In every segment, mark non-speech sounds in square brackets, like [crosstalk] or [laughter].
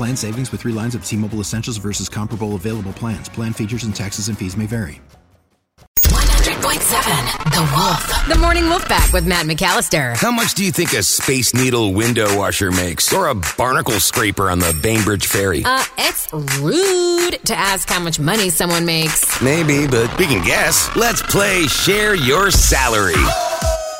Plan savings with three lines of T Mobile Essentials versus comparable available plans. Plan features and taxes and fees may vary. 100.7 The Wolf. The Morning Wolf Pack with Matt McAllister. How much do you think a Space Needle window washer makes? Or a barnacle scraper on the Bainbridge Ferry? Uh, it's rude to ask how much money someone makes. Maybe, but we can guess. Let's play Share Your Salary.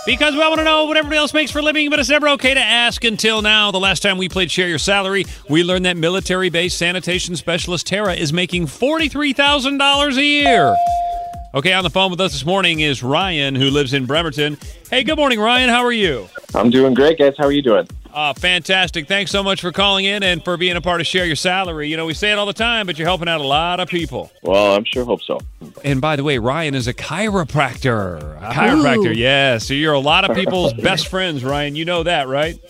Because we all want to know what everybody else makes for a living, but it's never okay to ask until now. The last time we played Share Your Salary, we learned that military based sanitation specialist Tara is making $43,000 a year. Okay, on the phone with us this morning is Ryan, who lives in Bremerton. Hey, good morning, Ryan. How are you? I'm doing great, guys. How are you doing? Uh, fantastic. Thanks so much for calling in and for being a part of Share Your Salary. You know, we say it all the time, but you're helping out a lot of people. Well, I'm sure hope so. And by the way, Ryan is a chiropractor. A chiropractor, yes. So you're a lot of people's [laughs] best friends, Ryan. You know that, right?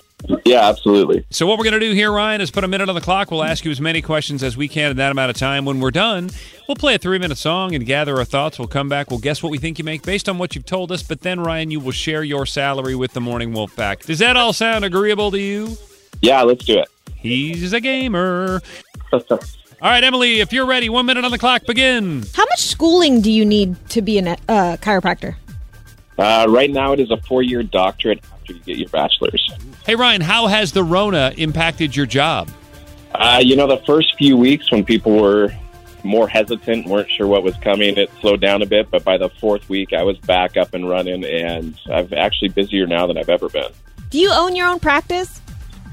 Yeah, absolutely. So what we're going to do here, Ryan, is put a minute on the clock. We'll ask you as many questions as we can in that amount of time. When we're done, we'll play a three-minute song and gather our thoughts. We'll come back. We'll guess what we think you make based on what you've told us. But then, Ryan, you will share your salary with the Morning Wolf Pack. Does that all sound agreeable to you? Yeah, let's do it. He's a gamer. [laughs] All right, Emily, if you're ready, one minute on the clock. Begin. How much schooling do you need to be a uh, chiropractor? Uh, right now, it is a four-year doctorate after you get your bachelor's. Hey, Ryan, how has the Rona impacted your job? Uh, you know, the first few weeks when people were more hesitant, weren't sure what was coming, it slowed down a bit. But by the fourth week, I was back up and running, and I'm actually busier now than I've ever been. Do you own your own practice?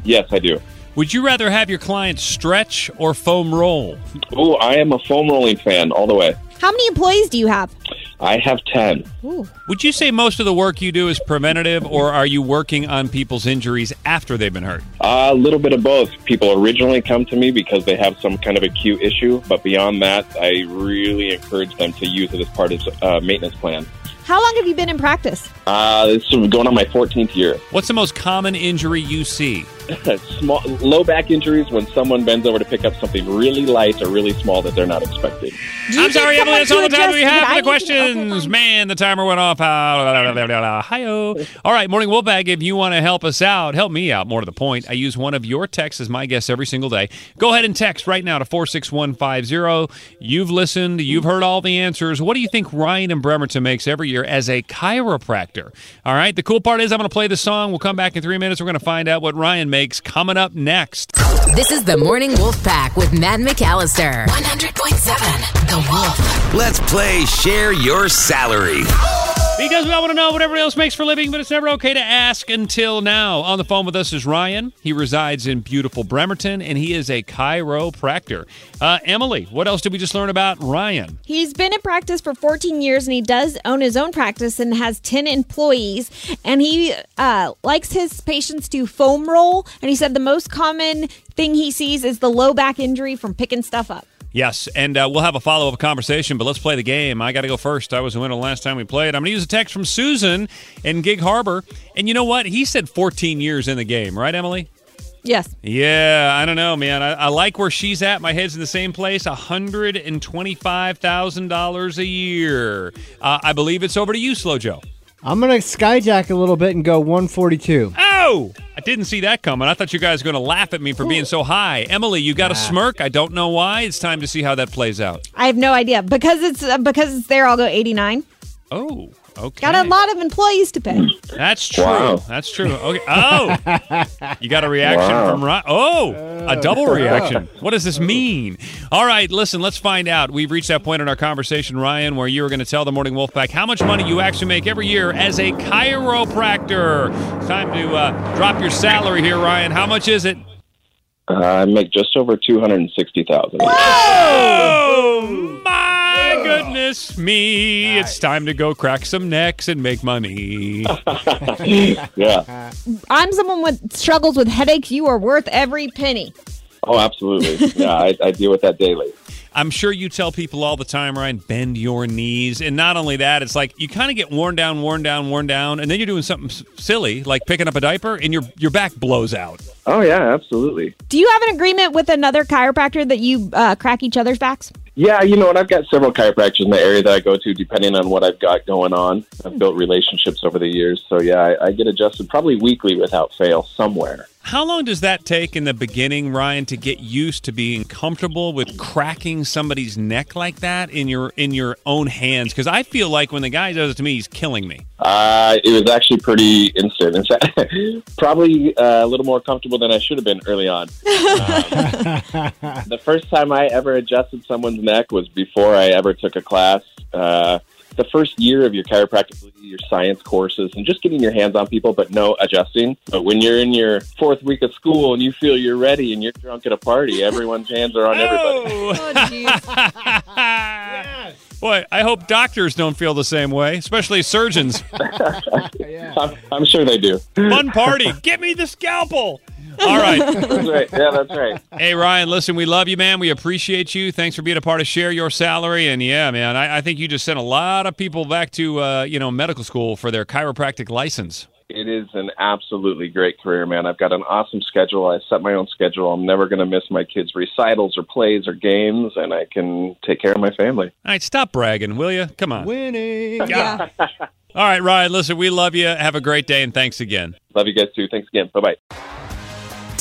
Yes, I do. Would you rather have your clients stretch or foam roll? Oh, I am a foam rolling fan all the way. How many employees do you have? I have 10. Ooh. Would you say most of the work you do is preventative, or are you working on people's injuries after they've been hurt? A little bit of both. People originally come to me because they have some kind of acute issue, but beyond that, I really encourage them to use it as part of a uh, maintenance plan. How long have you been in practice? Uh, this is going on my 14th year. What's the most common injury you see? [laughs] Small, low back injuries when someone bends over to pick up something really light or really small that they're not expecting. You I'm sorry, Emily. someone That's all the time we have I for the need to- okay, questions. Man, the timer went off. Ah, Hi-yo. All right, Morning Wolfpack, if you want to help us out, help me out, more to the point, I use one of your texts as my guest every single day. Go ahead and text right now to 46150. You've listened. You've heard all the answers. What do you think Ryan and Bremerton makes every year as a chiropractor? All right, the cool part is I'm going to play the song. We'll come back in three minutes. We're going to find out what Ryan makes coming up next. This is the Morning Wolf Pack with Matt McAllister. 100.7 The Wolf. Let's play Share Your Salary. Because we all want to know what everybody else makes for living, but it's never okay to ask until now. On the phone with us is Ryan. He resides in beautiful Bremerton, and he is a chiropractor. Uh, Emily, what else did we just learn about Ryan? He's been in practice for 14 years and he does own his own practice and has 10 employees. And he uh, likes his patients to foam roll. And he said the most common thing he sees is the low back injury from picking stuff up. Yes, and uh, we'll have a follow up conversation, but let's play the game. I got to go first. I was the winner the last time we played. I'm going to use a text from Susan in Gig Harbor. And you know what? He said 14 years in the game, right, Emily? Yes. Yeah, I don't know, man. I, I like where she's at. My head's in the same place. $125,000 a year. Uh, I believe it's over to you, Slow Joe. I'm gonna skyjack a little bit and go 142. Oh! I didn't see that coming. I thought you guys were going to laugh at me for being so high. Emily, you got a smirk. I don't know why. It's time to see how that plays out. I have no idea. Because it's uh, because it's there, I'll go 89. Oh. Okay. Got a lot of employees to pay. That's true. Wow. That's true. Okay. Oh, [laughs] you got a reaction Wow. from Ryan. Oh, a double [laughs] reaction. What does this mean? All right, listen, let's find out. We've reached that point in our conversation, Ryan, where you were going to tell the Morning Wolf Wolfpack how much money you actually make every year as a chiropractor. Time to uh, drop your salary here, Ryan. How much is it? Uh, I make just over two hundred and sixty thousand. Oh, my goodness me. It's time to go crack some necks and make money. [laughs] yeah. I'm someone with struggles with headaches. You are worth every penny. Oh, absolutely. Yeah, I, I deal with that daily. I'm sure you tell people all the time, Ryan, bend your knees. And not only that, it's like you kind of get worn down, worn down, worn down, and then you're doing something s- silly, like picking up a diaper, and your your back blows out. Oh yeah, absolutely. Do you have an agreement with another chiropractor that you uh, crack each other's backs? Yeah, you know, and I've got several chiropractors in the area that I go to, depending on what I've got going on. I've built relationships over the years, so yeah, I, I get adjusted probably weekly without fail somewhere. How long does that take in the beginning, Ryan, to get used to being comfortable with cracking somebody's neck like that in your in your own hands? Because I feel like when the guy does it to me, he's killing me. Uh, it was actually pretty instant. In fact, [laughs] probably uh, a little more comfortable than I should have been early on. [laughs] Um, the first time I ever adjusted someone's neck was before I ever took a class. Uh, the first year of your chiropractic, your science courses, and just getting your hands on people, but no adjusting. But when you're in your fourth week of school and you feel you're ready and you're drunk at a party, everyone's hands are on [laughs] everybody. Oh, [laughs] Boy, I hope doctors don't feel the same way, especially surgeons. [laughs] I'm, I'm sure they do. Fun party. get me the scalpel. All right. [laughs] That's right. Yeah, that's right. Hey, Ryan, listen, we love you, man. We appreciate you. Thanks for being a part of Share Your Salary. And yeah, man, I, I think you just sent a lot of people back to, uh, you know, medical school for their chiropractic license. It is an absolutely great career, man. I've got an awesome schedule. I set my own schedule. I'm never going to miss my kids' recitals or plays or games, and I can take care of my family. All right, stop bragging, will you? Come on. Winning. Yeah. All right, Ryan, listen, we love you. Have a great day, and thanks again. Love you guys too. Thanks again. Bye bye.